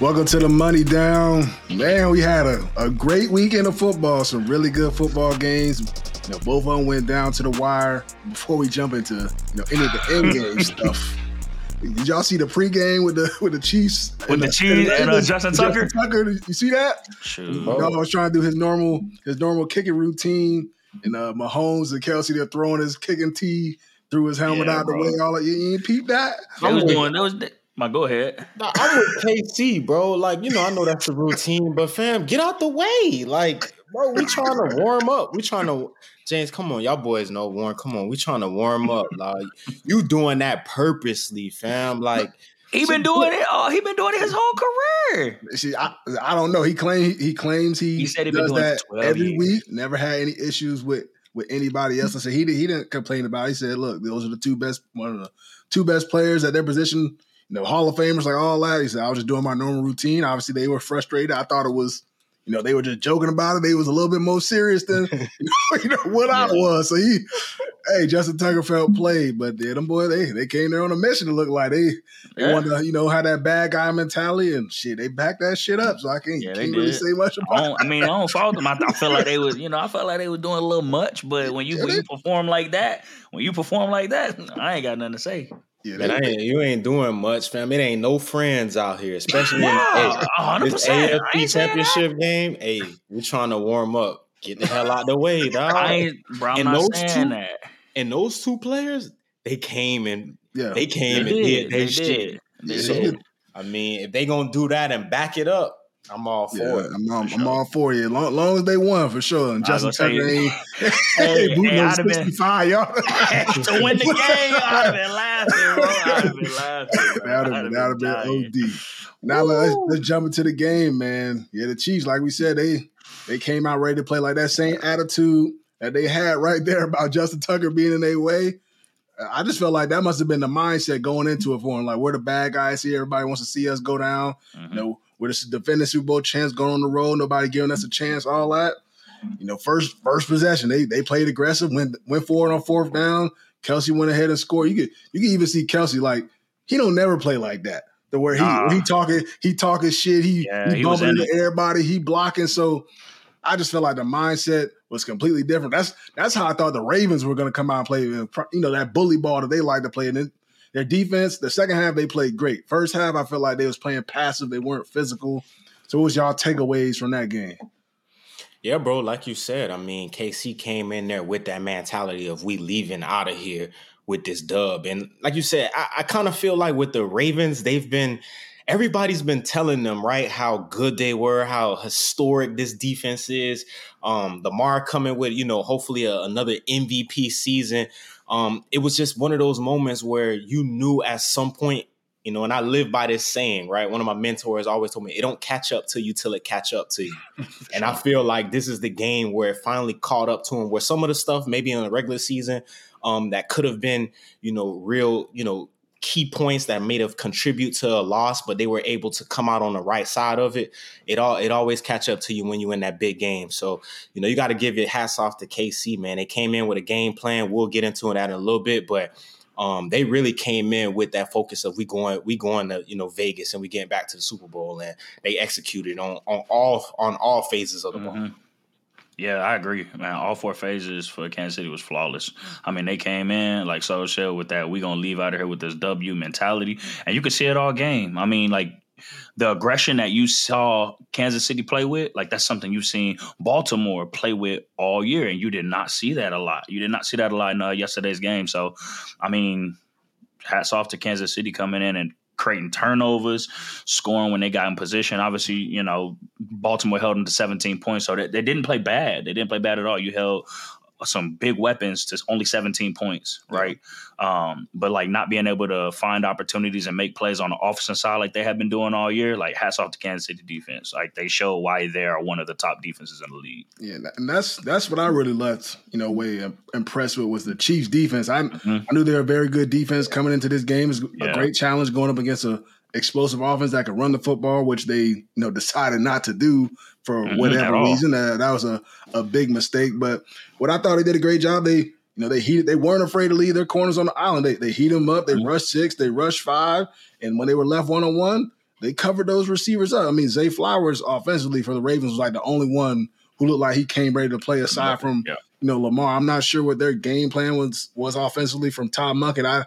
Welcome to the Money Down. Man, we had a, a great weekend of football, some really good football games. You know, both of them went down to the wire. Before we jump into you know any of the end game stuff, did y'all see the pregame with the with the Chiefs with the, the Chiefs and, and uh, Justin Tucker? Justin Tucker, you see that? Sure. Y'all was trying to do his normal his normal kicking routine, and uh, Mahomes and Kelce they're throwing his kicking tee threw his helmet yeah, out bro. the way. All that you, you ain't peep that. I was doing. That was my go ahead. Nah, I'm with KC, bro. Like, you know, I know that's the routine, but fam, get out the way. Like, bro, we trying to warm up. We trying to James, come on, y'all boys know warm. Come on, we trying to warm up. Like, you doing that purposely, fam. Like he been doing it. Oh, he been doing it his whole career. See, I, I don't know. He claims he claims he, he said he does that every years. week. Never had any issues with with anybody else. I said he he didn't complain about. it. He said, "Look, those are the two best one of the two best players at their position you know, Hall of Famers, like all that. He said, I was just doing my normal routine. Obviously, they were frustrated. I thought it was, you know, they were just joking about it. They was a little bit more serious than you know, you know what yeah. I was. So he, hey, Justin Tucker felt played, but yeah, them boys, they they came there on a mission to look like they they yeah. wanted to, you know, have that bad guy mentality and shit. They backed that shit up. So I can't, yeah, can't really say much about I, I mean, I don't fault them. I, I feel like they was, you know, I felt like they was doing a little much, but when you when you perform like that, when you perform like that, I ain't got nothing to say. Yeah, Man, I ain't, you ain't doing much, fam. It ain't no friends out here, especially in hey, this AFC championship game. Hey, we're trying to warm up. Get the hell out the way, dog. I ain't, bro, I'm and those two, that. And those two players, they came and yeah. they came they and did, their shit. Did. So, I mean, if they gonna do that and back it up, I'm all for yeah, it. I'm, I'm, I'm all for you. Long, long as they won for sure. And Justin Tucker ain't hey, booting hey, 65 y'all. to win the game, I'd have been laughing, bro. I'd have been laughing. That'd have been, been OD. Now let's, let's jump into the game, man. Yeah, the Chiefs, like we said, they they came out ready to play like that same attitude that they had right there about Justin Tucker being in their way. I just felt like that must have been the mindset going into it for him. Like we're the bad guys here. Everybody wants to see us go down. Mm-hmm. You know, we're the defending Super Bowl chance going on the road. Nobody giving us a chance. All that. You know, first first possession, they they played aggressive. Went went forward on fourth down. Kelce went ahead and scored. You could you can even see Kelce like he don't never play like that. The where he uh, he talking he talking shit. He yeah, he, he bumping into everybody. He blocking. So I just felt like the mindset was completely different. That's that's how I thought the Ravens were going to come out and play. You know that bully ball that they like to play. And their defense, the second half they played great. First half, I felt like they was playing passive. They weren't physical. So what was y'all takeaways from that game? Yeah, bro. Like you said, I mean, KC came in there with that mentality of we leaving out of here with this dub. And like you said, I, I kind of feel like with the Ravens, they've been everybody's been telling them right how good they were, how historic this defense is. Um, Lamar coming with you know hopefully a, another MVP season um, it was just one of those moments where you knew at some point, you know, and I live by this saying, right? One of my mentors always told me, it don't catch up to you till it catch up to you. and I feel like this is the game where it finally caught up to him, where some of the stuff maybe in the regular season um, that could have been, you know, real, you know, key points that may have contribute to a loss, but they were able to come out on the right side of it. It all it always catch up to you when you're in that big game. So you know you got to give your hats off to KC, man. They came in with a game plan. We'll get into that in a little bit, but um, they really came in with that focus of we going we going to you know Vegas and we getting back to the Super Bowl, and they executed on on all on all phases of the mm-hmm. ball. Yeah, I agree, man. All four phases for Kansas City was flawless. I mean, they came in like social with that we gonna leave out of here with this W mentality, and you could see it all game. I mean, like the aggression that you saw Kansas City play with, like that's something you've seen Baltimore play with all year, and you did not see that a lot. You did not see that a lot in uh, yesterday's game. So, I mean, hats off to Kansas City coming in and creating turnovers, scoring when they got in position. Obviously, you know, Baltimore held them to 17 points, so they, they didn't play bad. They didn't play bad at all. You held some big weapons to only 17 points, right? Um, but like not being able to find opportunities and make plays on the offensive side like they have been doing all year, like hats off to Kansas City defense. Like they show why they are one of the top defenses in the league. Yeah, and that's that's what I really left, you know, way impressed with was the Chiefs defense. I mm-hmm. I knew they were a very good defense coming into this game. It's a yeah. great challenge going up against a explosive offense that could run the football, which they you know decided not to do for mm-hmm, whatever reason. Uh, that was a, a big mistake. But what I thought they did a great job. They you know they heated. They weren't afraid to leave their corners on the island. They they heat them up. They mm-hmm. rushed six. They rushed five. And when they were left one on one, they covered those receivers up. I mean, Zay Flowers offensively for the Ravens was like the only one who looked like he came ready to play aside from Yeah. you know Lamar. I'm not sure what their game plan was was offensively from Todd Monken. I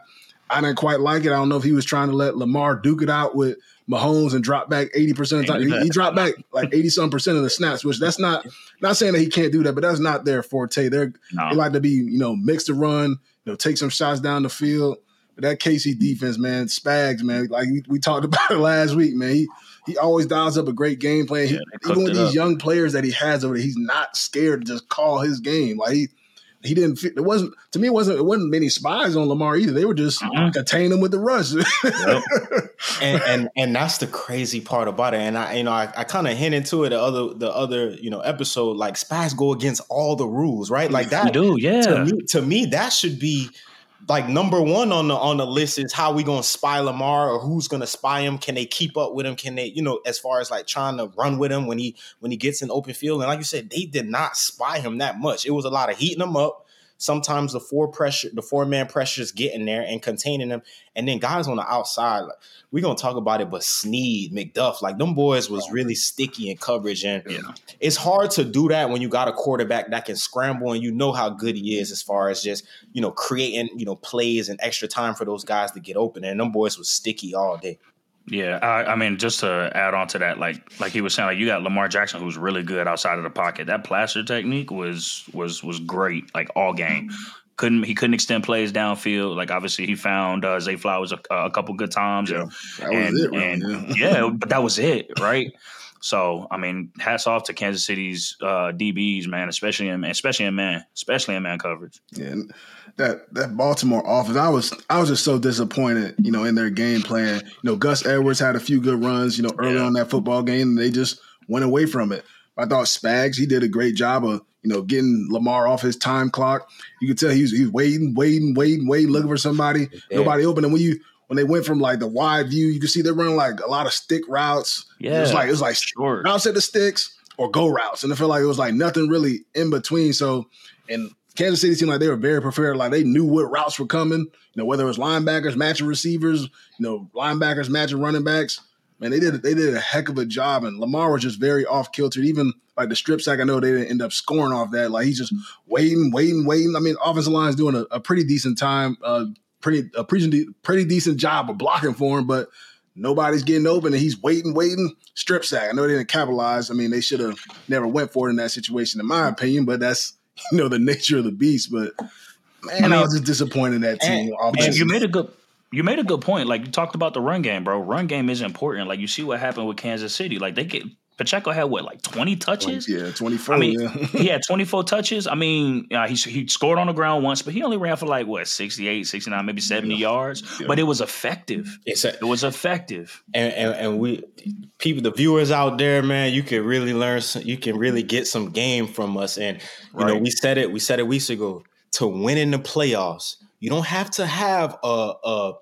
I didn't quite like it. I don't know if he was trying to let Lamar duke it out with Mahomes and drop back 80% of the time. He, he dropped back like 80 some percent of the snaps, which that's not not saying that he can't do that, but that's not their forte. They're No. they like to be, you know, mix the run, you know, take some shots down the field. But that KC defense, man, Spags, man, like we, we talked about it last week, man. He he always dials up a great game plan. Yeah, cooked even with these up. young players that he has over there, he's not scared to just call his game. Like he he didn't fit. It wasn't to me. It wasn't. It wasn't many spies on Lamar either. They were just Mhm. containing him with the rush. Yep. and and and that's the crazy part about it. And I, you know, I, I kind of hint into it the other the other you know episode. Like spies go against all the rules, right? Like You that. do, yeah. To me, to me, that should be like number one on the on the list is how we gonna spy Lamar or who's gonna spy him? Can they keep up with him? Can they, you know, as far as like trying to run with him when he when he gets in open field? And like you said, they did not spy him that much. It was a lot of heating him up. Sometimes the four pressure, the four man pressure is getting there and containing them, and then guys on the outside. Like, we're gonna talk about it, but Sneed, McDuff, like them boys was really sticky in coverage, and Yeah. it's hard to do that when you got a quarterback that can scramble and you know how good he is as far as just you know creating you know plays and extra time for those guys to get open. And them boys was sticky all day. Yeah, I, I mean, just to add on to that, like like he was saying, like you got Lamar Jackson, who's really good outside of the pocket. That plaster technique was was was great, like all game. Couldn't he couldn't extend plays downfield? Like obviously he found uh, Zay Flowers a, a couple good times, Yeah, and, that was and, it, really. and yeah. yeah, but that was it, right? So I mean, hats off to Kansas City's uh, DBs, man, especially in especially in man, especially in man coverage. Yeah, and that that Baltimore offense, I was I was just so disappointed, you know, in their game plan. You know, Gus Edwards had a few good runs, you know, early Yeah. on that football game, and they just went away from it. I thought Spags, he did a great job of, you know, getting Lamar off his time clock. You could tell he was he was waiting, waiting, waiting, waiting, looking for somebody. Yeah. Nobody open. And when you when they went from like the wide view, you could see they're running like a lot of stick routes. It was Yeah. like it was like Sure. routes at the sticks or go routes. And I felt like it was like nothing really in between. So, and Kansas City seemed like they were very prepared. Like they knew what routes were coming, you know, whether it was linebackers matching receivers, you know, linebackers matching running backs. Man, they did they did a heck of a job. And Lamar was just very off kilter. Even like the strip sack, I know they didn't end up scoring off that. Like he's just waiting, waiting, waiting. I mean, offensive line's doing a, a pretty decent time, uh, pretty a pretty pretty decent job of blocking for him, but nobody's getting open and he's waiting, waiting. Strip sack. I know they didn't capitalize. I mean, they should have never went for it in that situation, in my opinion. But that's you know the nature of the beast. But man, I, mean- was just disappointed in that team. And- But you made a good you made a good point. Like you talked about the run game, bro. Run game is important. Like you see what happened with Kansas City. Like they get Pacheco had what, like twenty touches? yeah, twenty four. I mean, yeah. he had 24 touches. I mean, uh, he he scored on the ground once, but he only ran for like what 68, 69, maybe 70 yards. Yeah. But it was effective. It's a, It was effective. and, and and we people the viewers out there man you can really learn some, you can really get some game from us and you know we said it we said it weeks ago to win in the playoffs you don't have to have a a,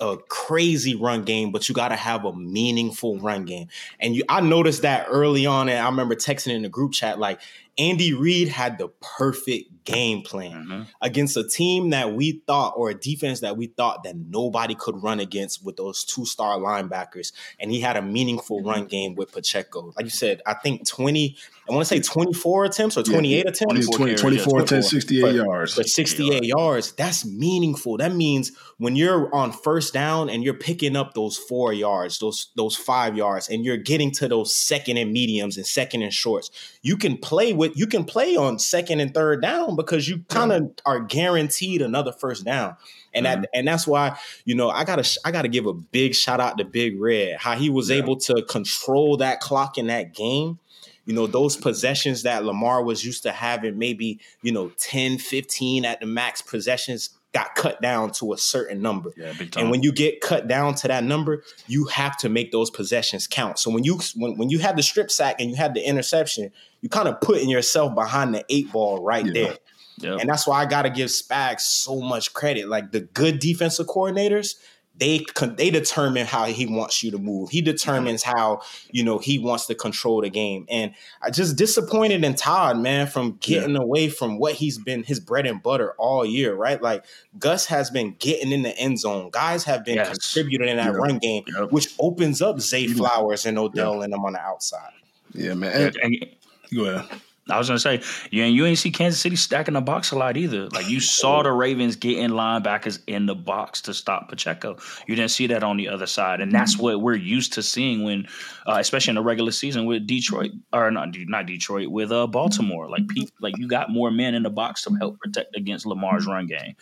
a crazy run game but you got to have a meaningful run game. And you I noticed that early on and I remember texting in the group chat like Andy Reid had the perfect game plan Mhm. against a team that we thought or a defense that we thought that nobody could run against with those two star linebackers and he had a meaningful Mm-hmm. run game with Pacheco like you said I think 20 I want to say 24 attempts or 28 attempts 24 20, 24 yeah, 10, 24. 68 But- yards. But 68 yards, that's meaningful. That means when you're on first down and you're picking up those four yards, those those five yards, and you're getting to those second and mediums and second and shorts, you can play with you can play on second and third down because you kind of are guaranteed another first down. And that mm-hmm. and that's why you know I gotta I gotta give a big shout out to Big Red how he was Yeah. able to control that clock in that game you know those possessions that lamar was used to having maybe you know 10 15 at the max possessions got cut down to a certain number. Yeah, and when you get cut down to that number you have to make those possessions count. So when you when, when you have the strip sack and you had the interception you kind of putting yourself behind the eight ball right Yeah. there. And that's why I got to give Spags so much credit. Like the good defensive coordinators, they they determine how he wants you to move. He determines how you know he wants to control the game. And I just disappointed in Todd, man, from getting yeah. away from what he's been his bread and butter all year, right? Like Gus has been getting in the end zone. Guys have been yes. contributing in that yeah. run game, yep. which opens up Zay Flowers and Odell and them on the outside. Yeah, man. And, and, go ahead. I was gonna say, yeah, you ain't see Kansas City stacking the box a lot either. Like you saw the Ravens getting linebackers in the box to stop Pacheco. You didn't see that on the other side, and that's what we're used to seeing when, uh, especially in the regular season with Detroit or not, not Detroit with uh, Baltimore. Like, like you got more men in the box to help protect against Lamar's run game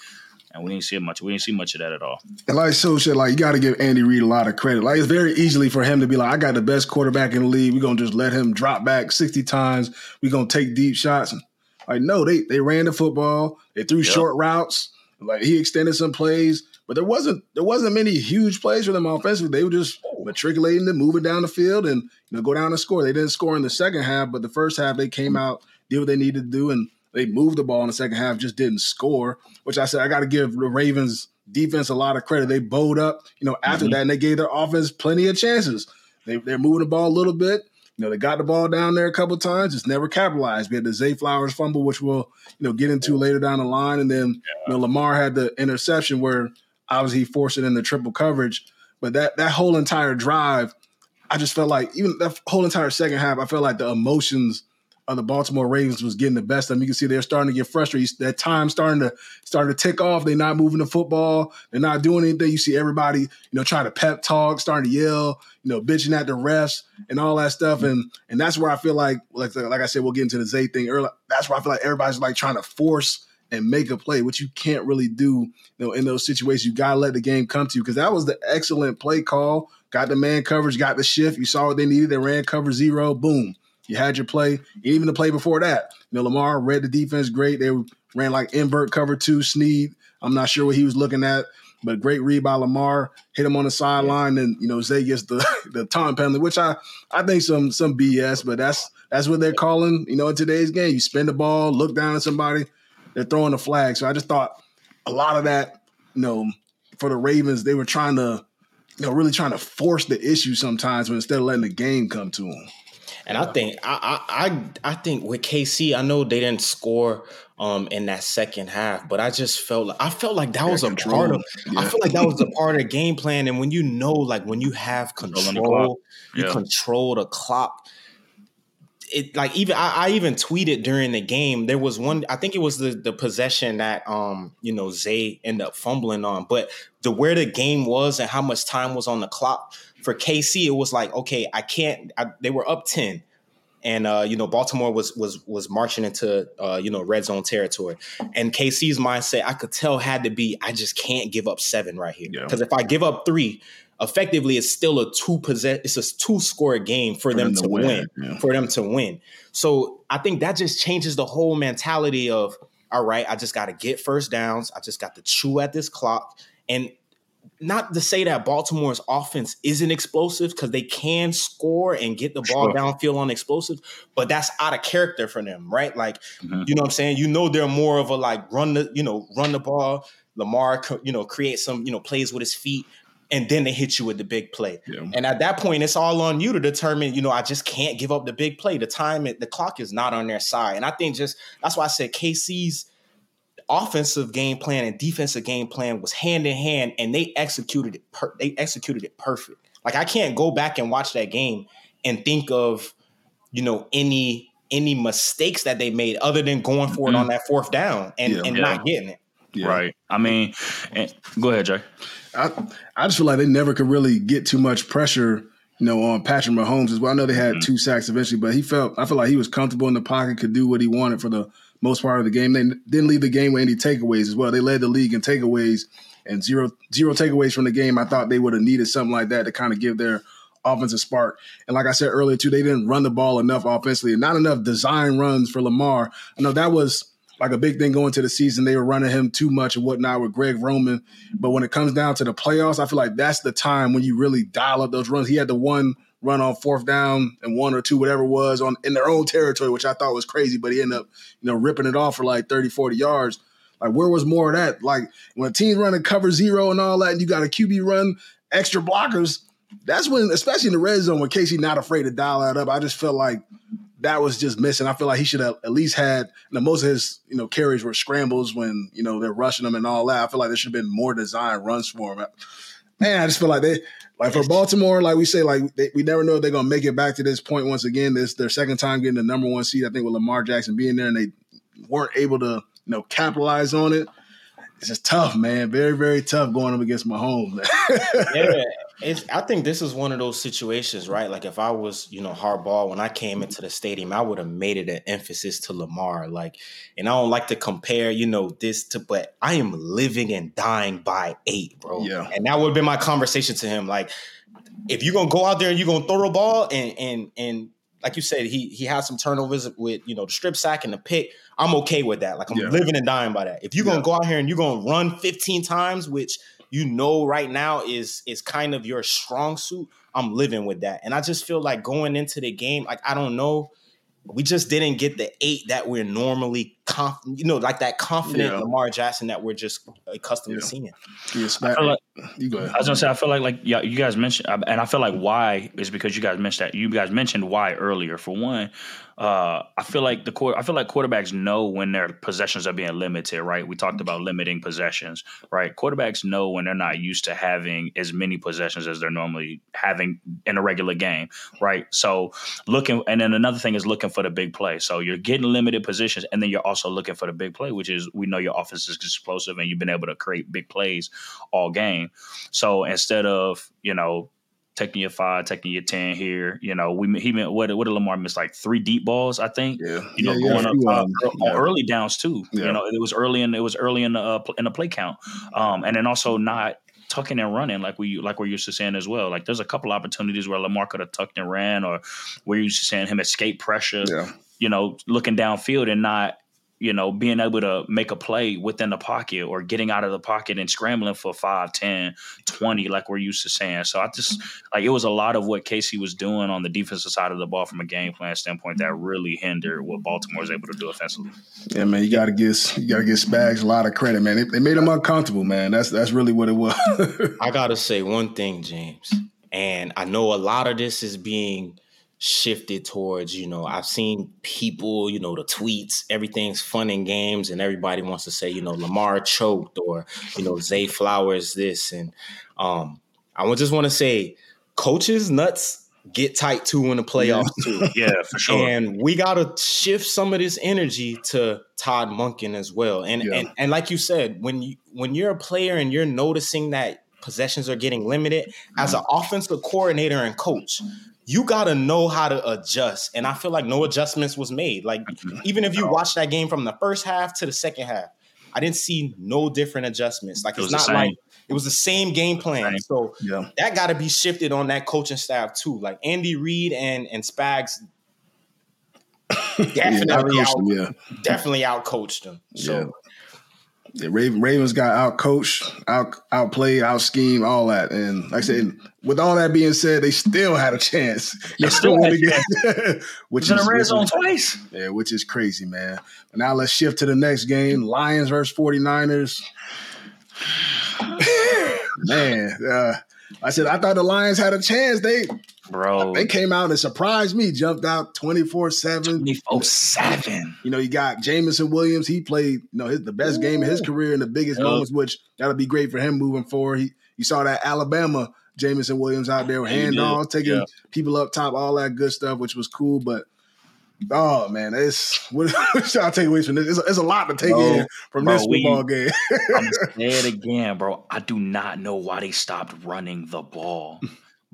and we didn't see much. We didn't see much of that at all. And like so shit, like you got to give Andy Reid a lot of credit. Like it's very easily for him to be like, I got the best quarterback in the league. We're gonna just let him drop back sixty times. We're gonna take deep shots. Like no, they they ran the football. They threw yep. short routes. Like he extended some plays, but there wasn't there wasn't many huge plays for them offensively. They were just matriculating them, moving down the field, and you know go down and score. They didn't score in the second half, but the first half they came out, did what they needed to do, and they moved the ball in the second half, just didn't score. Which I said I got to give the Ravens defense a lot of credit. They bowed up, you know, after mm-hmm. that, and they gave their offense plenty of chances. They, they're moving the ball a little bit. You know, they got the ball down there a couple times, just never capitalized. We had the Zay Flowers fumble, which we'll, you know, get into later down the line. And then, yeah. you know, Lamar had the interception where obviously he forced it into triple coverage. But that that whole entire drive, I just felt like even that whole entire second half, I felt like the emotions of the Baltimore Ravens was getting the best of them. You can see they're starting to get frustrated. That time starting to starting to tick off. They're not moving the football. They're not doing anything. You see everybody, you know, trying to pep talk, starting to yell, you know, bitching at the refs and all that stuff. And and that's where I feel like, like like I said, we'll get into the Zay thing earlier. That's where I feel like everybody's like trying to force and make a play, which you can't really do, you know, in those situations. You gotta let the game come to you because that was the excellent play call. Got the man coverage, got the shift. You saw what they needed. They ran cover zero. Boom you had your play. Even the play before that, you know, Lamar read the defense great. They ran like invert cover two, Sneed. I'm not sure what he was looking at, but great read by Lamar. Hit him on the sideline, and you know Zay gets the the time penalty, which I I think some some BS, but that's that's what they're calling. You know, in today's game, you spin the ball, look down at somebody, they're throwing the flag. So I just thought a lot of that, you know, for the Ravens, they were trying to, you know, really trying to force the issue sometimes, but instead of letting the game come to them. And I think I, I I think with KC, I know they didn't score um in that second half, but I just felt like I felt like that was a part of yeah. I feel like that was a part of the game plan. And when you know, like when you have control, you yeah. control the clock. It like even I, I, even tweeted during the game. There was one, I think it was the the possession that um, you know, Zay ended up fumbling on, but the where the game was and how much time was on the clock for KC, it was like, okay, I can't. I, they were up ten, and uh, you know Baltimore was was was marching into uh, you know red zone territory, and KC's mindset I could tell had to be, I just can't give up seven right here because yeah. if I give up three, effectively it's still a two possess, it's a two score game for, for them, them, to win, win yeah. for them to win. So I think that just changes the whole mentality of all right, I just got to get first downs, I just got to chew at this clock, and not to say that Baltimore's offense isn't explosive because they can score and get the ball sure. downfield on explosive, but that's out of character for them, right? Like, mm-hmm. you know what I'm saying? You know, they're more of a like run the, you know, run the ball. Lamar, you know, create some, you know, plays with his feet, and then they hit you with the big play. Yeah. And at that point, it's all on you to determine, you know, I just can't give up the big play. The time, the clock is not on their side. And I think just that's why I said KC's offensive game plan and defensive game plan was hand in hand, and they executed it. Per- they executed it perfect. Like I can't go back and watch that game and think of, you know, any any mistakes that they made other than going for it mm-hmm. on that fourth down and, yeah. and yeah. not getting it. Yeah. Right. I mean, and, go ahead, Jay. I, I just feel like they never could really get too much pressure, you know, on Patrick Mahomes as well. I know they had mm-hmm. two sacks eventually, but he felt I feel like he was comfortable in the pocket, could do what he wanted for the most part of the game. They didn't leave the game with any takeaways as well. They led the league in takeaways and zero zero takeaways from the game. I thought they would have needed something like that to kind of give their offensive spark. And like I said earlier too, they didn't run the ball enough offensively and not enough design runs for Lamar. I know that was like a big thing going to the season. They were running him too much and whatnot with Greg Roman. But when it comes down to the playoffs, I feel like that's the time when you really dial up those runs. He had the one run on fourth down and one or two, whatever was, on in their own territory, which I thought was crazy, but he ended up, you know, ripping it off for like 30, 40 yards. Like where was more of that? Like when a team's running cover zero and all that, and you got a QB run, extra blockers. That's when, especially in the red zone, when KC not afraid to dial that up. I just felt like that was just missing. I feel like he should have at least had. You know, most of his you know carries were scrambles when you know they're rushing them and all that. I feel like there should have been more design runs for him. Man, I just feel like they like for Baltimore, like we say, like they, we never know if they're gonna make it back to this point once again. This their second time getting the number one seed. I think with Lamar Jackson being there, and they weren't able to you know capitalize on it. It's just tough, man. Very, very tough going up against Mahomes. yeah, it's, I think this is one of those situations, right? Like if I was, you know, Harbaugh when I came into the stadium, I would have made it an emphasis to Lamar. Like, and I don't like to compare, you know, this to, but I am living and dying by eight, bro. Yeah. And that would have been my conversation to him. Like, if you're gonna go out there and you're gonna throw a ball and and and like you said, he he had some turnovers with you know the strip sack and the pick. I'm okay with that. Like I'm yeah. living and dying by that. If you're gonna yeah. go out here and you're gonna run 15 times, which you know right now is is kind of your strong suit, I'm living with that. And I just feel like going into the game, like I don't know, we just didn't get the eight that we're normally conf- you know, like that confident yeah. Lamar Jackson that we're just accustomed yeah. to seeing. Yes, I feel like, you go ahead. I was gonna say I feel like like yeah, you guys mentioned and I feel like why is because you guys mentioned that you guys mentioned why earlier. For one, uh, I feel like the court. I feel like quarterbacks know when their possessions are being limited. Right? We talked about limiting possessions. Right? Quarterbacks know when they're not used to having as many possessions as they're normally having in a regular game. Right? So looking, and then another thing is looking for the big play. So you're getting limited positions, and then you're also looking for the big play, which is we know your offense is explosive, and you've been able to create big plays all game. So instead of you know taking your five, taking your ten here. You know, we he meant what what did Lamar miss like three deep balls, I think. Yeah, you know, yeah, going yeah, up uh, yeah. early downs too. You know, it was early in it was early in the uh, in the play count, um, and then also not tucking and running like we like we're used to saying as well. Like there's a couple opportunities where Lamar could have tucked and ran, or we're used to saying him escape pressure. Yeah. You know, looking downfield and not you know, being able to make a play within the pocket or getting out of the pocket and scrambling for 5, 10, 20, like we're used to saying. So I just, like, it was a lot of what KC was doing on the defensive side of the ball from a game plan standpoint that really hindered what Baltimore was able to do offensively. Yeah, man, you got to give you got to give Spags a lot of credit, man. They, they made him uncomfortable, man. That's that's really what it was. I got to say one thing, James, and I know a lot of this is being shifted towards, you know, I've seen people, you know, the tweets, everything's fun and games, and everybody wants to say, you know, Lamar choked or, you know, Zay Flowers this. And um, I just want to say, coaches nuts get tight too in the playoffs too. yeah, for sure. And we gotta shift some of this energy to Todd Monken as well. And yeah. and and like you said, when you when you're a player and you're noticing that possessions are getting limited, as an offensive coordinator and coach, you got to know how to adjust. And I feel like no adjustments was made. Like even if you watch that game from the first half to the second half, I didn't see no different adjustments. Like it it's not like it was the same game plan. So yeah. that got to be shifted on that coaching staff too. Like Andy Reid and and Spags definitely yeah, out, yeah. definitely out coached them. So the Raven, Ravens got out coached, out outplayed, out schemed, all that. And like I said, with all that being said, they still had a chance. They still won the game, which is the red zone twice. Yeah, which is crazy, man. But now let's shift to the next game: Lions versus 49ers. man, uh, I said I thought the Lions had a chance. They bro. They came out and surprised me, jumped out 24 7. 24 7. You know, you got Jameson Williams. He played, you know, his, the best Ooh. game of his career in the biggest yep. moments, which that'll be great for him moving forward. He, you saw that Alabama Jameson Williams out there with handoffs, taking people up top, all that good stuff, which was cool. But Oh man, it's what, what should I take away from this? It's, it's a lot to take bro, in from bro, this football we, game. I'm say it again, bro. I do not know why they stopped running the ball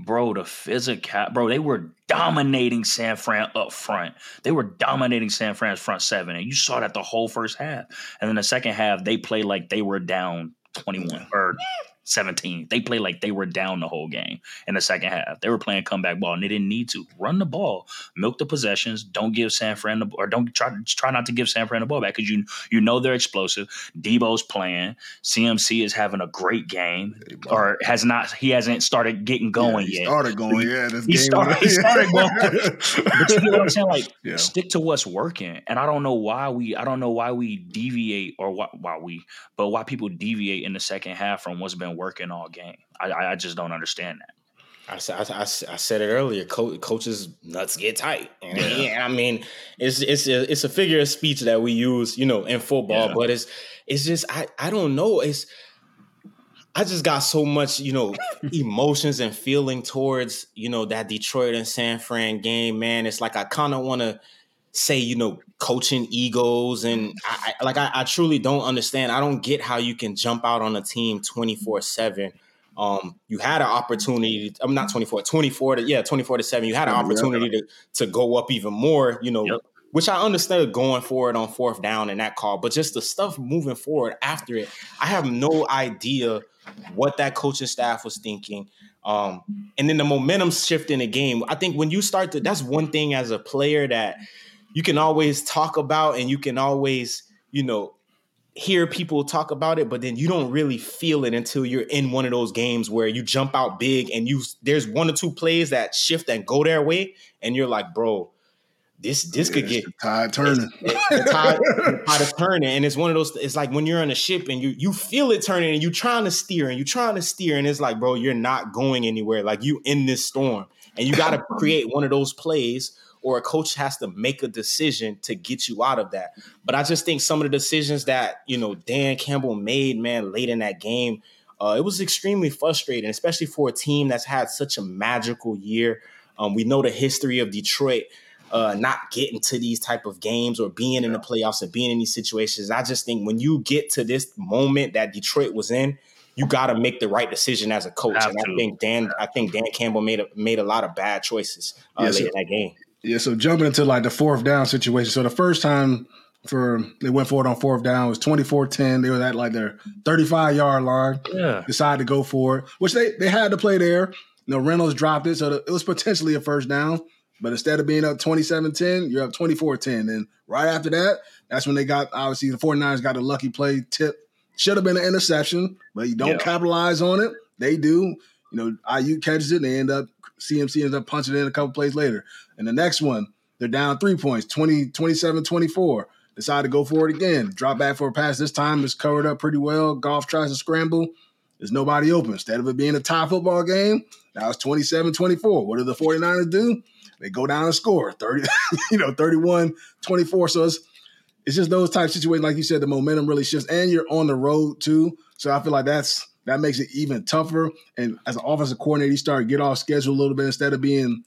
bro, the physical, bro, they were dominating San Fran up front. They were dominating San Fran's front seven, and you saw that the whole first half. And then the second half, they played like they were down twenty one or 17. They played like they were down the whole game in the second half. They were playing comeback ball and they didn't need to. Run the ball, milk the possessions. Don't give San Fran the or don't try try not to give San Fran the ball back because you you know they're explosive. Deebo's playing. CMC is having a great game or has not. He hasn't started getting going yeah, yet. Started going, yeah. This he game started, he started going. but you know what I'm saying? Like Yeah. stick to what's working. And I don't know why we I don't know why we deviate or why, why we but why people deviate in the second half from what's been working all game. I I I just don't understand that. I said it earlier. Co- coaches nuts get tight, and Yeah. yeah, I mean, it's it's a, it's a figure of speech that we use, you know, in football. Yeah. But it's it's just I I don't know. It's I just got so much, you know, emotions and feeling towards you know that Detroit and San Fran game. Man, it's like I kind of want to say, you know, coaching egos, and I, I like I, I truly don't understand. I don't get how you can jump out on a team twenty four seven. Um, you had an opportunity. I'm not 24, 24 to yeah, 24 to seven. You had an Yeah. opportunity to to go up even more. You know, Yep. which I understood going forward on fourth down in that call, but just the stuff moving forward after it, I have no idea what that coaching staff was thinking. Um, and then the momentum shift in the game. I think when you start to, that's one thing as a player that you can always talk about and you can always, you know, hear people talk about it, but then you don't really feel it until you're in one of those games where you jump out big and you there's one or two plays that shift and go their way, and you're like, bro, this this could get the tide turning. the tide, the tide is turning, and it's one of those. It's like when you're on a ship and you you feel it turning, and you're trying to steer, and you're trying to steer, and it's like, bro, you're not going anywhere. Like you in this storm, and you got to create one of those plays, or a coach has to make a decision to get you out of that. But I just think some of the decisions that you know Dan Campbell made, man, late in that game, uh, it was extremely frustrating, especially for a team that's had such a magical year. Um, we know the history of Detroit uh, not getting to these type of games or being in the playoffs and being in these situations. I just think when you get to this moment that Detroit was in, you got to make the right decision as a coach. And I think Dan, I think Dan Campbell made a, made a lot of bad choices uh, Yes, late in that game. Yeah, so jumping into like the fourth down situation. So the first time for they went for it on fourth down was 24-10. They were at like their 35 yard line. Yeah. Decided to go for it, which they they had to play there. You know, Reynolds dropped it, so it was potentially a first down. But instead of being up 27-10, you're up 24-10. And right after that, that's when they got obviously the 49ers got a lucky play tip. Should have been an interception, but you don't Yeah. capitalize on it. They do. You know, Aiyuk catches it and they end up CMC ends up punching in a couple plays later. And the next one, they're down three points, 20, 27, 24. Decide to go for it again. Drop back for a pass. This time it's covered up pretty well. Goff tries to scramble. There's nobody open. Instead of it being a tie football game, now it's 27 24. What do the 49ers do? They go down and score 30, you know, 31 24. So it's, it's just those type of situations. Like you said, the momentum really shifts, and you're on the road too. So I feel like that's that makes it even tougher. And as an offensive coordinator, you start to get off schedule a little bit instead of being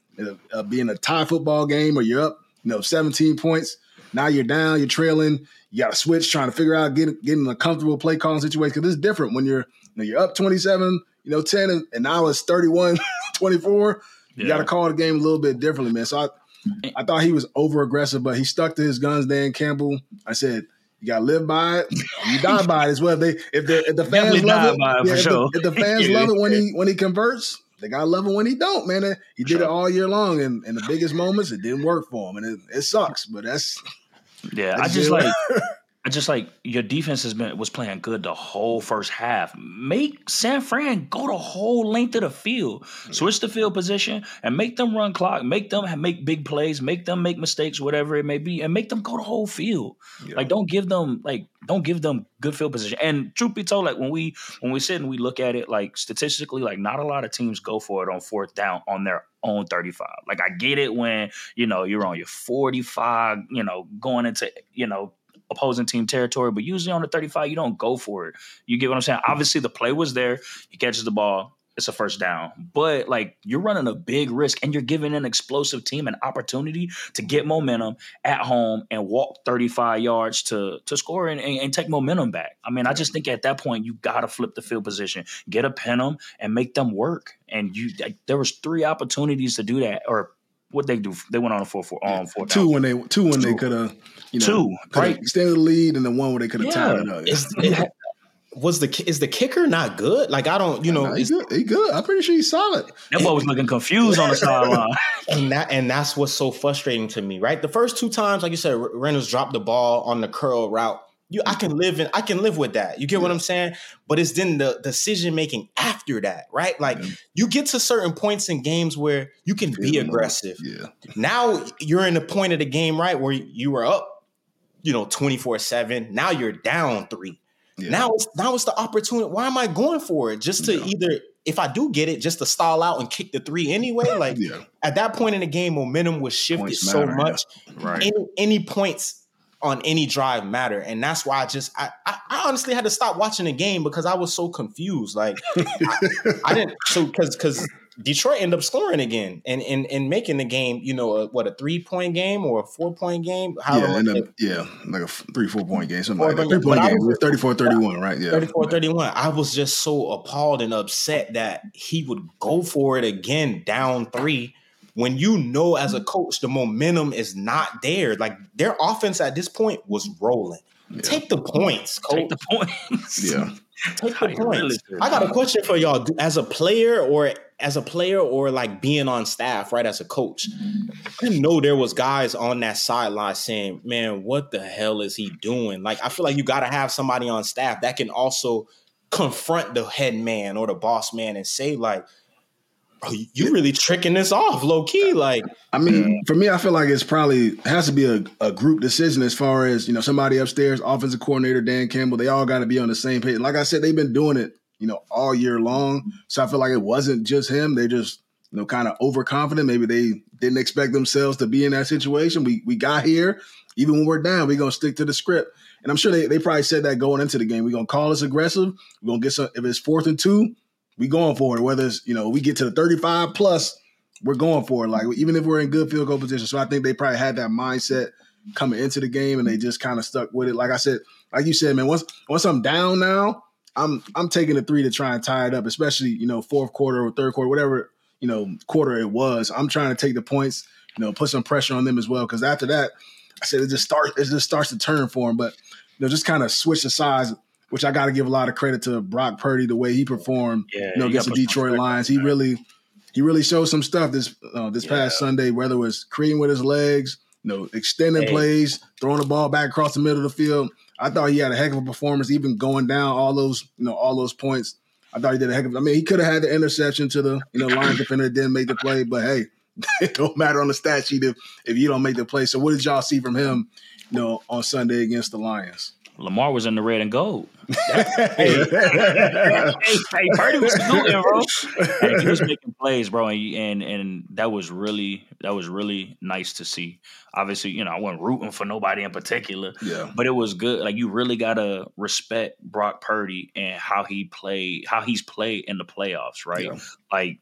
uh, being a tie football game or you're up, you know, 17 points. Now you're down, you're trailing. You got to switch, trying to figure out getting getting a comfortable play calling situation because it's different when you're you know, you're up 27, you know, 10, and, and now it's 31, 24. You got to call the game a little bit differently, man. So I, I thought he was over aggressive, but he stuck to his guns. Dan Campbell, I said, you got to live by it. You die by it as well. If they, if the, if the fans Definitely love it, by it, for if, sure. the, if the fans love it when he when he converts, they got to love it when he don't. Man, he did it all year long, and in the biggest moments, it didn't work for him, and it, it sucks. But that's Yeah, I just like I just like your defense has been was playing good the whole first half. Make San Fran go the whole length of the field, switch the field position, and make them run clock. Make them make big plays. Make them make mistakes, whatever it may be, and make them go the whole field. Yeah. Like don't give them like don't give them good field position. And truth be told, like when we when we sit and we look at it, like statistically, like not a lot of teams go for it on fourth down on their own 35. Like I get it when, you know, you're on your 45, you know, going into, you know, opposing team territory, but usually on the 35, you don't go for it. You get what I'm saying? Hmm. Obviously, the play was there. He catches the ball. It's a first down. But like you're running a big risk and you're giving an explosive team an opportunity to get momentum at home and walk 35 yards to to score and, and, and take momentum back. I mean, I just think at that point you gotta flip the field position, get a pin them and make them work. And you like, there was three opportunities to do that or what they do? They went on a four four on um, four two when they two when they could have you know Two, coulda right. extended the lead, and then one where they could have Yeah. tied it up. It's, it, was the is the kicker not good? Like I don't, you know, nah, he good. He good. I'm pretty sure he's solid. That boy was looking confused on the sideline. and that and that's what's so frustrating to me, right? The first two times, like you said, Reynolds dropped the ball on the curl route. You, I can live in, I can live with that. You get yeah. what I'm saying? But it's then the decision making after that, right? Like yeah. you get to certain points in games where you can be aggressive. Yeah. Now you're in the point of the game, right, where you were up, you know, 24 seven. Now you're down three yeah. Now it's now it's the opportunity. Why am I going for it? Just to either if I do get it, just to stall out and kick the three anyway. Like at that point in the game, momentum was shifted so much. Right. Any, any points on any drive matter. And that's why I just I, I, I honestly had to stop watching the game because I was so confused. Like I, I, didn't so because because Detroit ended up scoring again and and, and making the game, you know, a, what a three point game or a four point game. yeah, up, yeah, like a three, four point game, something like that. Three point game, was, 34 31, right? Yeah. 34 31. I was just so appalled and upset that he would go for it again down three when you know as a mm-hmm. coach the momentum is not there. Like their offense at this point was rolling. Yeah. Take the points, coach. Take the points. yeah. Take the points. I got a question for y'all. As a player or as a player or like being on staff, right? As a coach, I know there was guys on that sideline saying, "Man, what the hell is he doing?" Like, I feel like you got to have somebody on staff that can also confront the head man or the boss man and say, like, you really tricking this off low key. Like, I mean, for me, I feel like it's probably has to be a, a group decision as far as you know somebody upstairs, offensive coordinator Dan Campbell. They all got to be on the same page. Like I said, they've been doing it, you know, all year long. So I feel like it wasn't just him. They just you know kind of overconfident. Maybe they didn't expect themselves to be in that situation. We we got here. Even when we're down, we're gonna stick to the script. And I'm sure they, they probably said that going into the game. We're gonna call us aggressive. We're gonna get some if it's fourth and two, we going for it. Whether it's you know we get to the 35 plus, we're going for it. Like even if we're in good field goal position. So I think they probably had that mindset coming into the game, and they just kind of stuck with it. Like I said, like you said, man. Once once I'm down now, I'm I'm taking the three to try and tie it up, especially you know fourth quarter or third quarter, whatever you know quarter it was. I'm trying to take the points, you know, put some pressure on them as well. Because after that, I said it just starts it just starts to turn for them. But you know, just kind of switch the size which I got to give a lot of credit to Brock Purdy the way he performed. Yeah, you know, against the Detroit Lions, he really he really showed some stuff this uh, this yeah. past Sunday. Whether it was creating with his legs, you know, extending hey. plays, throwing the ball back across the middle of the field. I thought he had a heck of a performance, even going down all those you know all those points. I thought he did a heck of. I mean, he could have had the interception to the you know line defender didn't make the play, but hey, it don't matter on the stat sheet if if you don't make the play. So what did y'all see from him, you know, on Sunday against the Lions? Lamar was in the red and gold. hey, hey, Purdy was shooting, bro. Hey, he was making plays, bro, and, and and that was really that was really nice to see. Obviously, you know, I wasn't rooting for nobody in particular, yeah, but it was good. Like you really gotta respect Brock Purdy and how he played, how he's played in the playoffs, right? Yeah. Like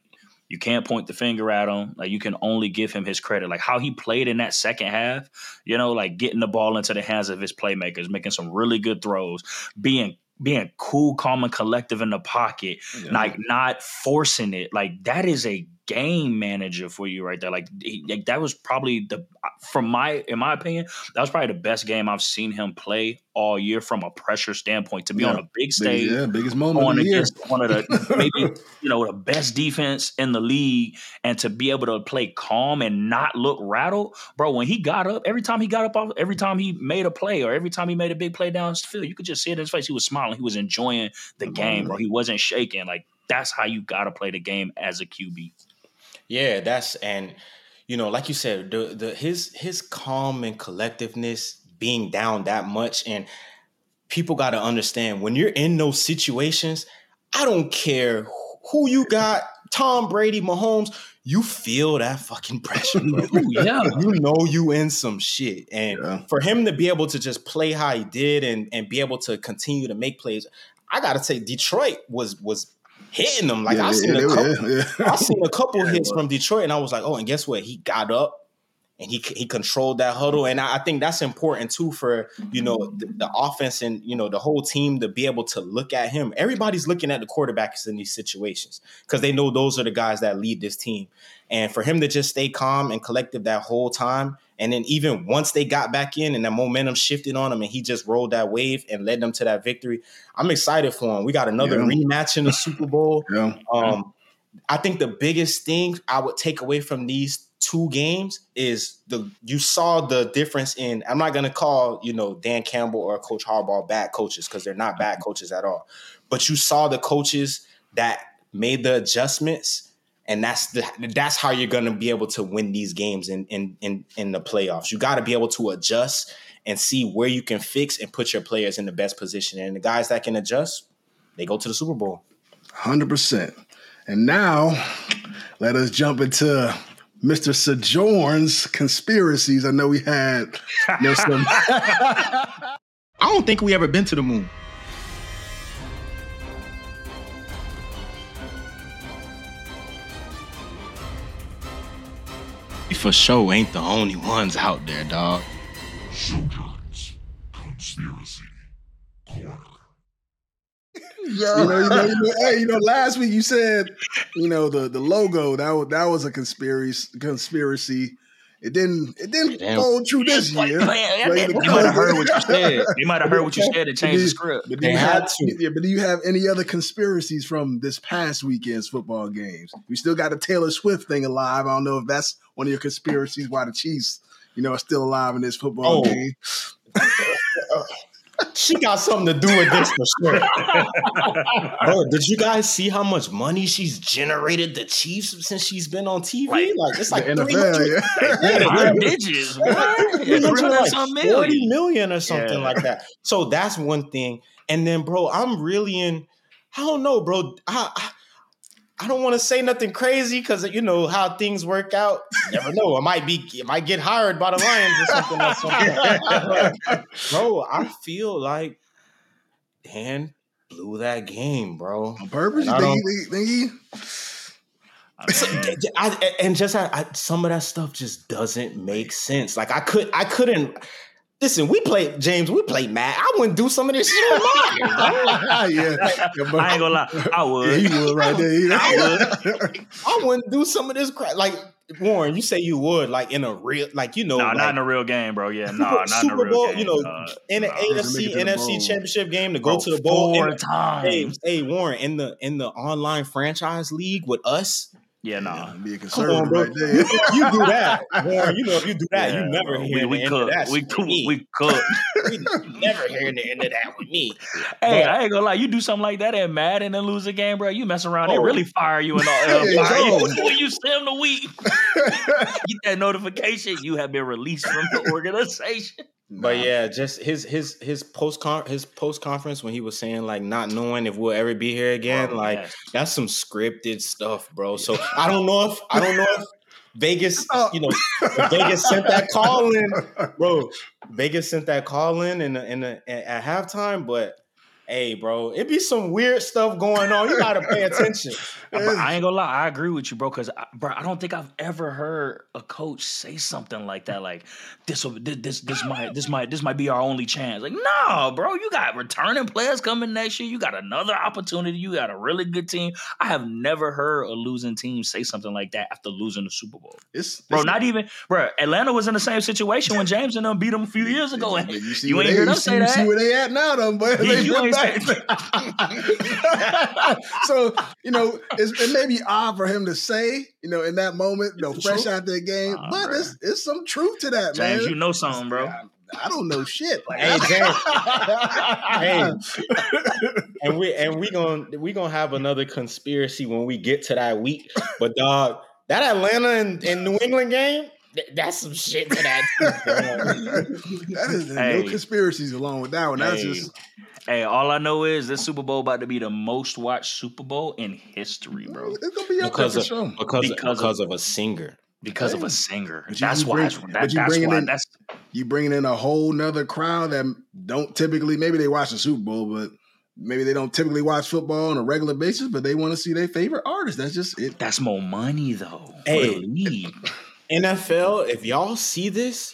you can't point the finger at him. Like you can only give him his credit. Like how he played in that second half, you know, like getting the ball into the hands of his playmakers, making some really good throws, being being cool, calm, and collective in the pocket, yeah. like not forcing it. Like that is a game manager for you right there. Like, he, like, that was probably the from my in my opinion that was probably the best game I've seen him play all year from a pressure standpoint. To be yeah. on a big stage, yeah, biggest moment on against one of the maybe you know the best defense in the league, and to be able to play calm and not look rattled, bro. When he got up, every time he got up off, every time he made a play or every time he made a big play down the field, you could just see it in his face. He was smiling. He was enjoying the game, bro. He wasn't shaking. Like that's how you got to play the game as a QB. Yeah, that's and you know, like you said, the the his his calm and collectiveness being down that much and people got to understand when you're in those situations, I don't care who you got, Tom Brady, Mahomes, you feel that fucking pressure. Oh, yeah. You know you in some shit. And yeah. for him to be able to just play how he did and and be able to continue to make plays, I gotta say Detroit was was hitting them. Like yeah, I seen yeah, a couple, yeah, I seen a couple hits from Detroit, and I was like, oh, and guess what? He got up and he he controlled that huddle. And I, I think that's important too for you know the, the, offense and you know the whole team to be able to look at him. Everybody's looking at the quarterbacks in these situations because they know those are the guys that lead this team. And for him to just stay calm and collective that whole time, and then even once they got back in and the momentum shifted on him, and he just rolled that wave and led them to that victory. I'm excited for him. We got another yeah. rematch in the Super Bowl. Yeah. Um, I think the biggest thing I would take away from these two games is the you saw the difference in I'm not gonna call, you know, Dan Campbell or Coach Harbaugh bad coaches because they're not bad mm-hmm. coaches at all. But you saw the coaches that made the adjustments and that's the that's how you're gonna be able to win these games in in in, in the playoffs. You gotta be able to adjust and see where you can fix and put your players in the best position. And the guys that can adjust, they go to the Super Bowl. Hundred percent. And now let us jump into Mr. Sojourn's conspiracies. I know we had you know, some. I don't think we ever been to the moon. For sure, ain't the only ones out there, dog. Sojourn's conspiracy corner. You know, you know, you know, hey, you know, last week you said, you know, the the logo that was that was a conspiracy conspiracy. It didn't. It didn't Damn. hold true this year. you might have heard what you said. You might have heard what you said to change the script. But do you have, yeah, but do you have any other conspiracies from this past weekend's football games? We still got the Taylor Swift thing alive. I don't know if that's one of your conspiracies why the Chiefs, you know, are still alive in this football oh. game. She got something to do with this for sure. Bro, did you guys see how much money she's generated the Chiefs since she's been on TV? Like, like it's like NFL, yeah. digits, like 40 million or something yeah. like that. So that's one thing. And then, bro, I'm really in. I don't know, bro. I, I I don't want to say nothing crazy because you know how things work out. You never know. I might be, I might get hired by the Lions or something. Or something. bro, I feel like Dan blew that game, bro. On purpose? You think, he, I, and just I, I, some of that stuff just doesn't make sense. Like I could, I couldn't. Listen, we played James. We played Matt. I wouldn't do some of this shit on mine. yeah, I ain't gonna lie. I would. Yeah, he would right there. I, would. I wouldn't do some of this crap. Like Warren, you say you would, like in a real, like you know, no, like, not in a real game, bro. Yeah, no, not Super in a real Bowl, game. You know, uh, in an AFC, NFC Championship game to go bro, to the bowl four times. Hey, hey, Warren, in the in the online franchise league with us, yeah, no. Nah. Be a conservative on, right there. you, you do that. Warren, you know, if you do that, yeah, you never bro. hear we, the we end cook. of that. We, cook. we cook. we never hear the end of that with me. Hey, but, I ain't gonna lie. You do something like that and Madden and lose a game, bro. You mess around, oh. they really fire you and all. Uh, fire you. when you stem the week, get that notification. You have been released from the organization. But yeah, just his his his post con his post conference when he was saying like not knowing if we'll ever be here again, bro, like yes. that's some scripted stuff, bro. So I don't know if I don't know if Vegas, oh. you know, Vegas sent that call in, bro. Vegas sent that call in in, the, in the, at halftime, but hey, bro, it be some weird stuff going on. You gotta pay attention. I ain't gonna lie, I agree with you, bro. Because bro, I don't think I've ever heard a coach say something like that. Like this, this, this might, this might, this might be our only chance. Like, no, bro, you got returning players coming next year. You got another opportunity. You got a really good team. I have never heard a losing team say something like that after losing the Super Bowl. It's, bro, it's, not even, bro. Atlanta was in the same situation when James and them beat them a few years ago, and you, you ain't hear them say that. See where they at now, though, but they you back. so you know it may be odd for him to say, you know, in that moment, you know, fresh out the game, uh, but it's it's some truth to that, James, man. You know something, bro. I, I don't know shit. Like, hey, James. hey, and we and we gonna we gonna have another conspiracy when we get to that week. But dog, that Atlanta and, and New England game, that's some shit to that. that is hey. no conspiracies along with that one. That's hey. just Hey, all I know is this Super Bowl about to be the most watched Super Bowl in history, bro. It's gonna be because of, sure. because, because, because of, of, a singer. Because hey. of a singer. That's why. Bring, that, that's why. In, that's you bringing in a whole nother crowd that don't typically. Maybe they watch the Super Bowl, but maybe they don't typically watch football on a regular basis. But they want to see their favorite artist. That's just it. That's more money, though. Hey, NFL, if y'all see this,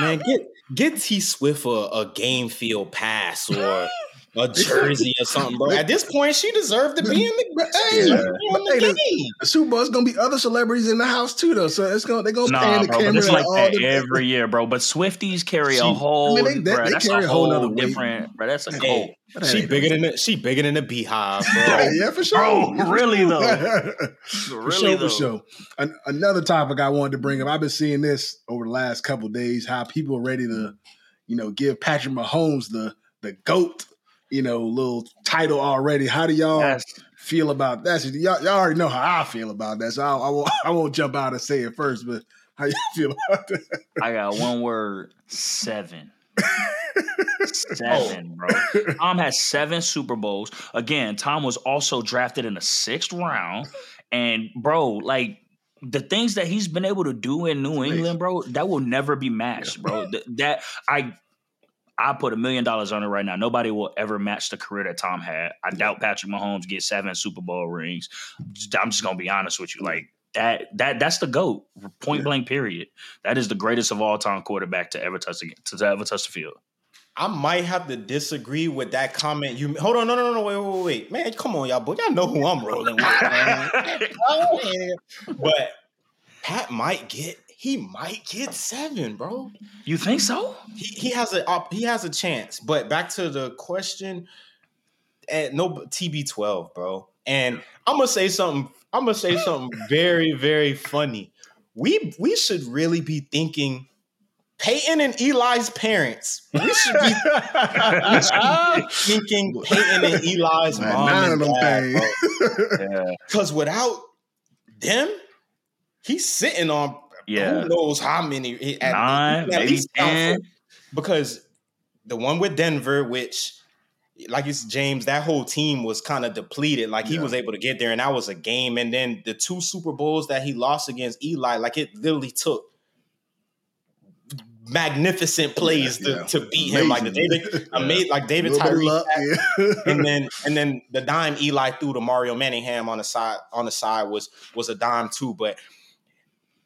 man, get get T Swift a, a game field pass or a jersey or something, bro. At this point, she deserved to be in the, Hey, she yeah. deserved to be in the Hey, game. The Super Bowl is gonna be other celebrities in the house too, though. So it's gonna they're gonna Nah, pan the bro, but camera it's like all that the- every year, bro. But Swifties carry She- a I whole, mean, they- they- bro, they that's carry a a whole whole nother weight. different, bro. That's a Hey, cult. She bigger than the she bigger than the Beyhive, bro. yeah, for sure. Bro, really though. for Really sure, though. for sure. An- another topic I wanted to bring up. I've been seeing this over the last couple days. How people are ready to, you know, give Patrick Mahomes the the goat, you know, little title already. How do y'all That's feel about that? Y'all, y'all already know how I feel about that. So I, I won't I won't jump out and say it first. But how you feel about that? I got one word: seven. Oh. Seven, bro. Tom has seven Super Bowls. Again, Tom was also drafted in the sixth round. And bro, like the things that he's been able to do in New. England, bro, that will never be matched, bro. Th- that I I put a million dollars on it right now. Nobody will ever match the career that Tom had. I doubt Patrick Mahomes gets seven Super Bowl rings. I'm just gonna be honest with you. Like that that that's the goat. Point Yeah. blank. Period. That is the greatest of all time quarterback to ever touch the to ever touch the field. I might have to disagree with that comment. You hold on, no, no, no, no, wait, wait, wait, man. Come on, y'all, boy. Y'all know who I'm rolling with, man. but Pat might get he might get seven, bro. you think so? He, he has a op- he has a chance. But back to the question, at no TB12, bro. And I'm gonna say something. I'm gonna say something very, very funny. We we should really be thinking Peyton and Eli's parents. We should be we should be thinking Peyton and Eli's Man, mom nine and dad, things. bro. Yeah. Because without them, he's sitting on Yeah. who knows how many eh, at, Nine, at maybe least ten. because the one with Denver, which like it's James, that whole team was kind of depleted. Like he Yeah. was able to get there, and that was a game. And then the two Super Bowls that he lost against Eli, like it literally took magnificent plays Yeah, yeah. to, to beat him. Like the David, like David Tyree and then and then the dime Eli threw to Mario Manningham on the side on the side was was a dime too, but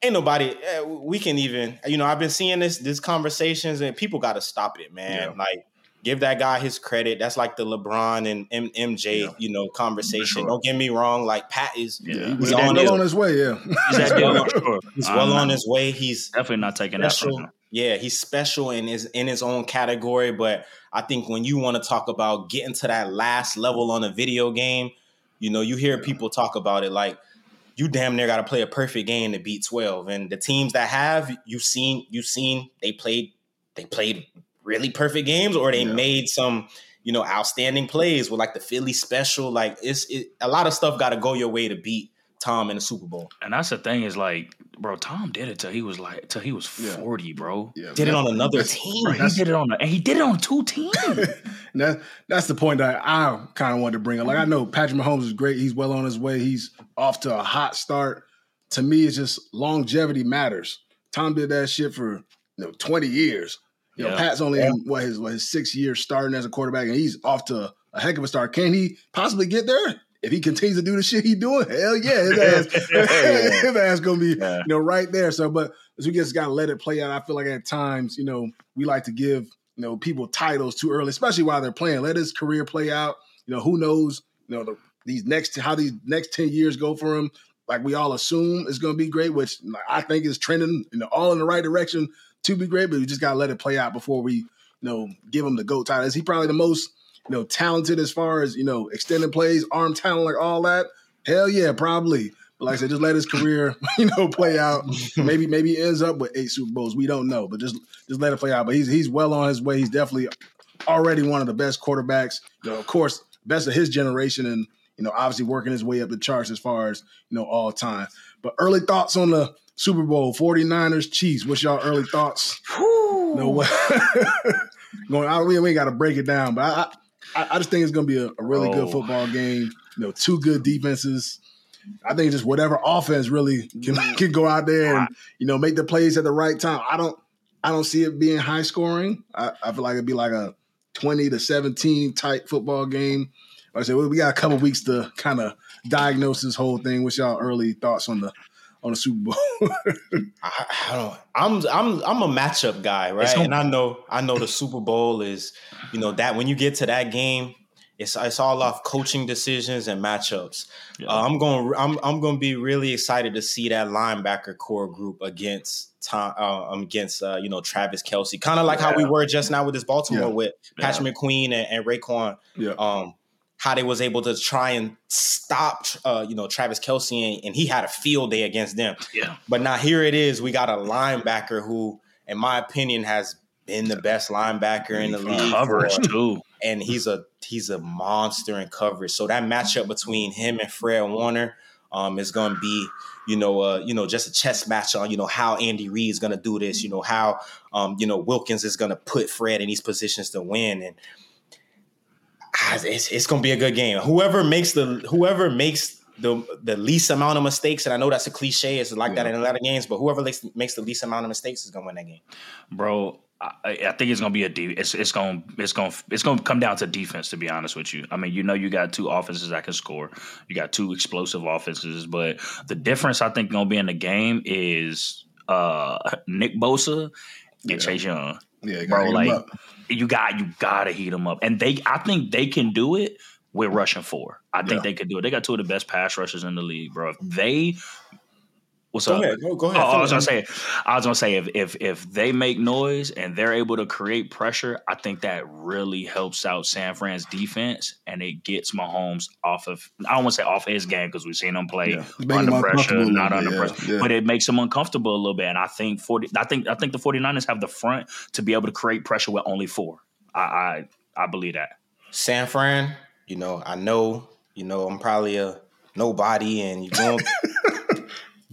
ain't nobody eh, we can even you know I've been seeing this this conversations and people got to stop it, man. Yeah. Like give that guy his credit. That's like the LeBron and M- MJ Yeah. you know conversation. sure. Don't get me wrong, like Pat is Yeah. He's He's on, on well his- on his way, yeah. He's that dude. Sure. he's well not- on his way. He's Definitely not taking that from special. him. Yeah, he's special in his in his own category. But I think when you want to talk about getting to that last level on a video game, you know, you hear people talk about it like you damn near got to play a perfect game to beat twelve. And the teams that have, you've seen, you've seen they played they played really perfect games, or they Yeah. made some you know outstanding plays with like the Philly special. Like it's it, a lot of stuff got to go your way to beat Tom in the Super Bowl. And that's the thing is like, bro, Tom did it till he was like till he was Yeah. forty, bro. yeah Did it on another that's- team. Bro, he did it on the, and he did it on two teams. And that, that's the point that I kind of wanted to bring up. Like I know Patrick Mahomes is great. He's well on his way. He's off to a hot start. To me, it's just longevity matters. Tom did that shit for you know 20 years. You know, Pat's only in what his what his six years starting as a quarterback, and he's off to a heck of a start. Can he possibly get there? If he continues to do the shit he doing, hell yeah, his ass, his ass gonna be Yeah. you know right there. So, but as we just gotta let it play out. I feel like at times, you know, we like to give you know people titles too early, especially while they're playing. Let his career play out. You know, who knows? You know, the, these next how these next ten years go for him. Like we all assume it's going to be great, which I think is trending you know all in the right direction to be great. But we just got to let it play out before we you know give him the goat title. Is he probably the most you know talented as far as you know extended plays, arm talent, like all that? Hell yeah, probably. But like I said, just let his career you know play out. maybe maybe he ends up with eight Super Bowls. We don't know, but just just let it play out. But he's he's well on his way. He's definitely already one of the best quarterbacks. You know, of course, best of his generation, and you know, obviously working his way up the charts as far as you know all time. But early thoughts on the Super Bowl 49ers Chiefs. What's y'all early thoughts? No way. going. We, we ain't got to break it down, but I, I I just think it's gonna be a, a really good Oh. football game. You know, two good defenses. I think just whatever offense really can can go out there and you know make the plays at the right time. I don't I don't see it being high scoring. I, I feel like it'd be like a twenty to seventeen type football game. Like I said, we we got a couple weeks to kind of diagnose this whole thing. What's y'all early thoughts on the on the Super Bowl. I, I, don't. I'm I'm I'm a matchup guy, right? and I know I know the Super Bowl is, you know, that when you get to that game, it's it's all off coaching decisions and matchups. Yeah. Uh, I'm going. I'm I'm going to be really excited to see that linebacker core group against Tom uh, um, against uh, you know Travis Kelce, kind of like yeah. how we were just now with this Baltimore yeah. with Patrick McQueen and, and Roquan. Yeah. Um, how they was able to try and stop, uh, you know, Travis Kelce, and, and, he had a field day against them. Yeah. But now here it is. We got a linebacker who, in my opinion, has been the best linebacker in the league. Coverage too, and he's a he's a monster in coverage. So that matchup between him and Fred Warner um, is going to be, you know, uh, you know, just a chess match on, you know, how Andy Reid is going to do this. You know how, um, you know, Wilkins is going to put Fred in these positions to win, and it's, it's going to be a good game. Whoever makes the whoever makes the the least amount of mistakes, and I know that's a cliche, it's like yeah. that in a lot of games, but whoever makes, makes the least amount of mistakes is going to win that game. Bro, I, I, think it's gonna be a de- it's it's gonna it's gonna it's gonna come down to defense. To be honest with you, I mean, you know, you got two offenses that can score. You got two explosive offenses, but the difference I think gonna be in the game is uh Nick Bosa and yeah. Chase Young. Yeah, bro, like you got you gotta heat them up, and they I think they can do it with rushing four. I think yeah. they could do it. They got two of the best pass rushers in the league, bro. If they What's go up? Ahead, go, go ahead. Oh, I was gonna say, I was gonna say, if if if they make noise and they're able to create pressure, I think that really helps out San Fran's defense, and it gets Mahomes off of. I don't want to say off his game because we've seen him play yeah. under pressure, not under yeah, pressure, yeah. but it makes him uncomfortable a little bit. And I think forty, I think I think the 49ers have the front to be able to create pressure with only four. I I, I believe that. San Fran, you know, I know, you know, I'm probably a nobody, and you know.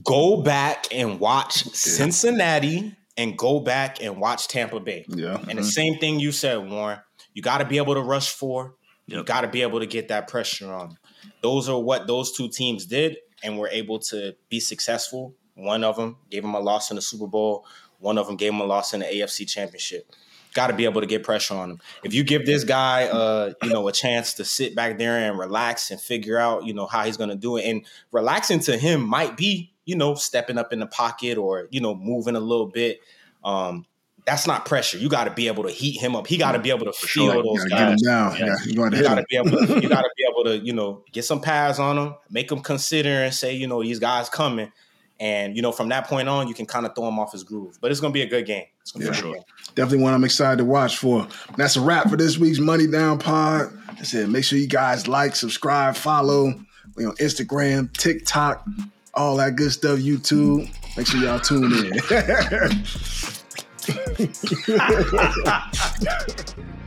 Go back and watch Cincinnati and go back and watch Tampa Bay. Yeah. And mm-hmm. the same thing you said, Warren. You got to be able to rush four. Yep. You got to be able to get that pressure on. Those are what those two teams did and were able to be successful. One of them gave them a loss in the Super Bowl. One of them gave them a loss in the AFC Championship. Got to be able to get pressure on him. If you give this guy, uh, you know, a chance to sit back there and relax and figure out, you know, how he's going to do it, and relaxing to him might be you know, stepping up in the pocket or, you know, moving a little bit. Um, that's not pressure. You got to be able to heat him up. He got to be able to feel sure. those guys. Yeah. Yeah. You, got to be able. To, you got to be able to, you know, get some pads on him, make him consider and say, you know, these guys coming. And you know, from that point on, you can kind of throw him off his groove. But it's going to be a good game. It's yeah, sure. Game. Definitely one I'm excited to watch for. That's a wrap for this week's Money Down Pod. I said, make sure you guys like, subscribe, follow. We on Instagram, TikTok, all that good stuff, YouTube. Make sure y'all tune in.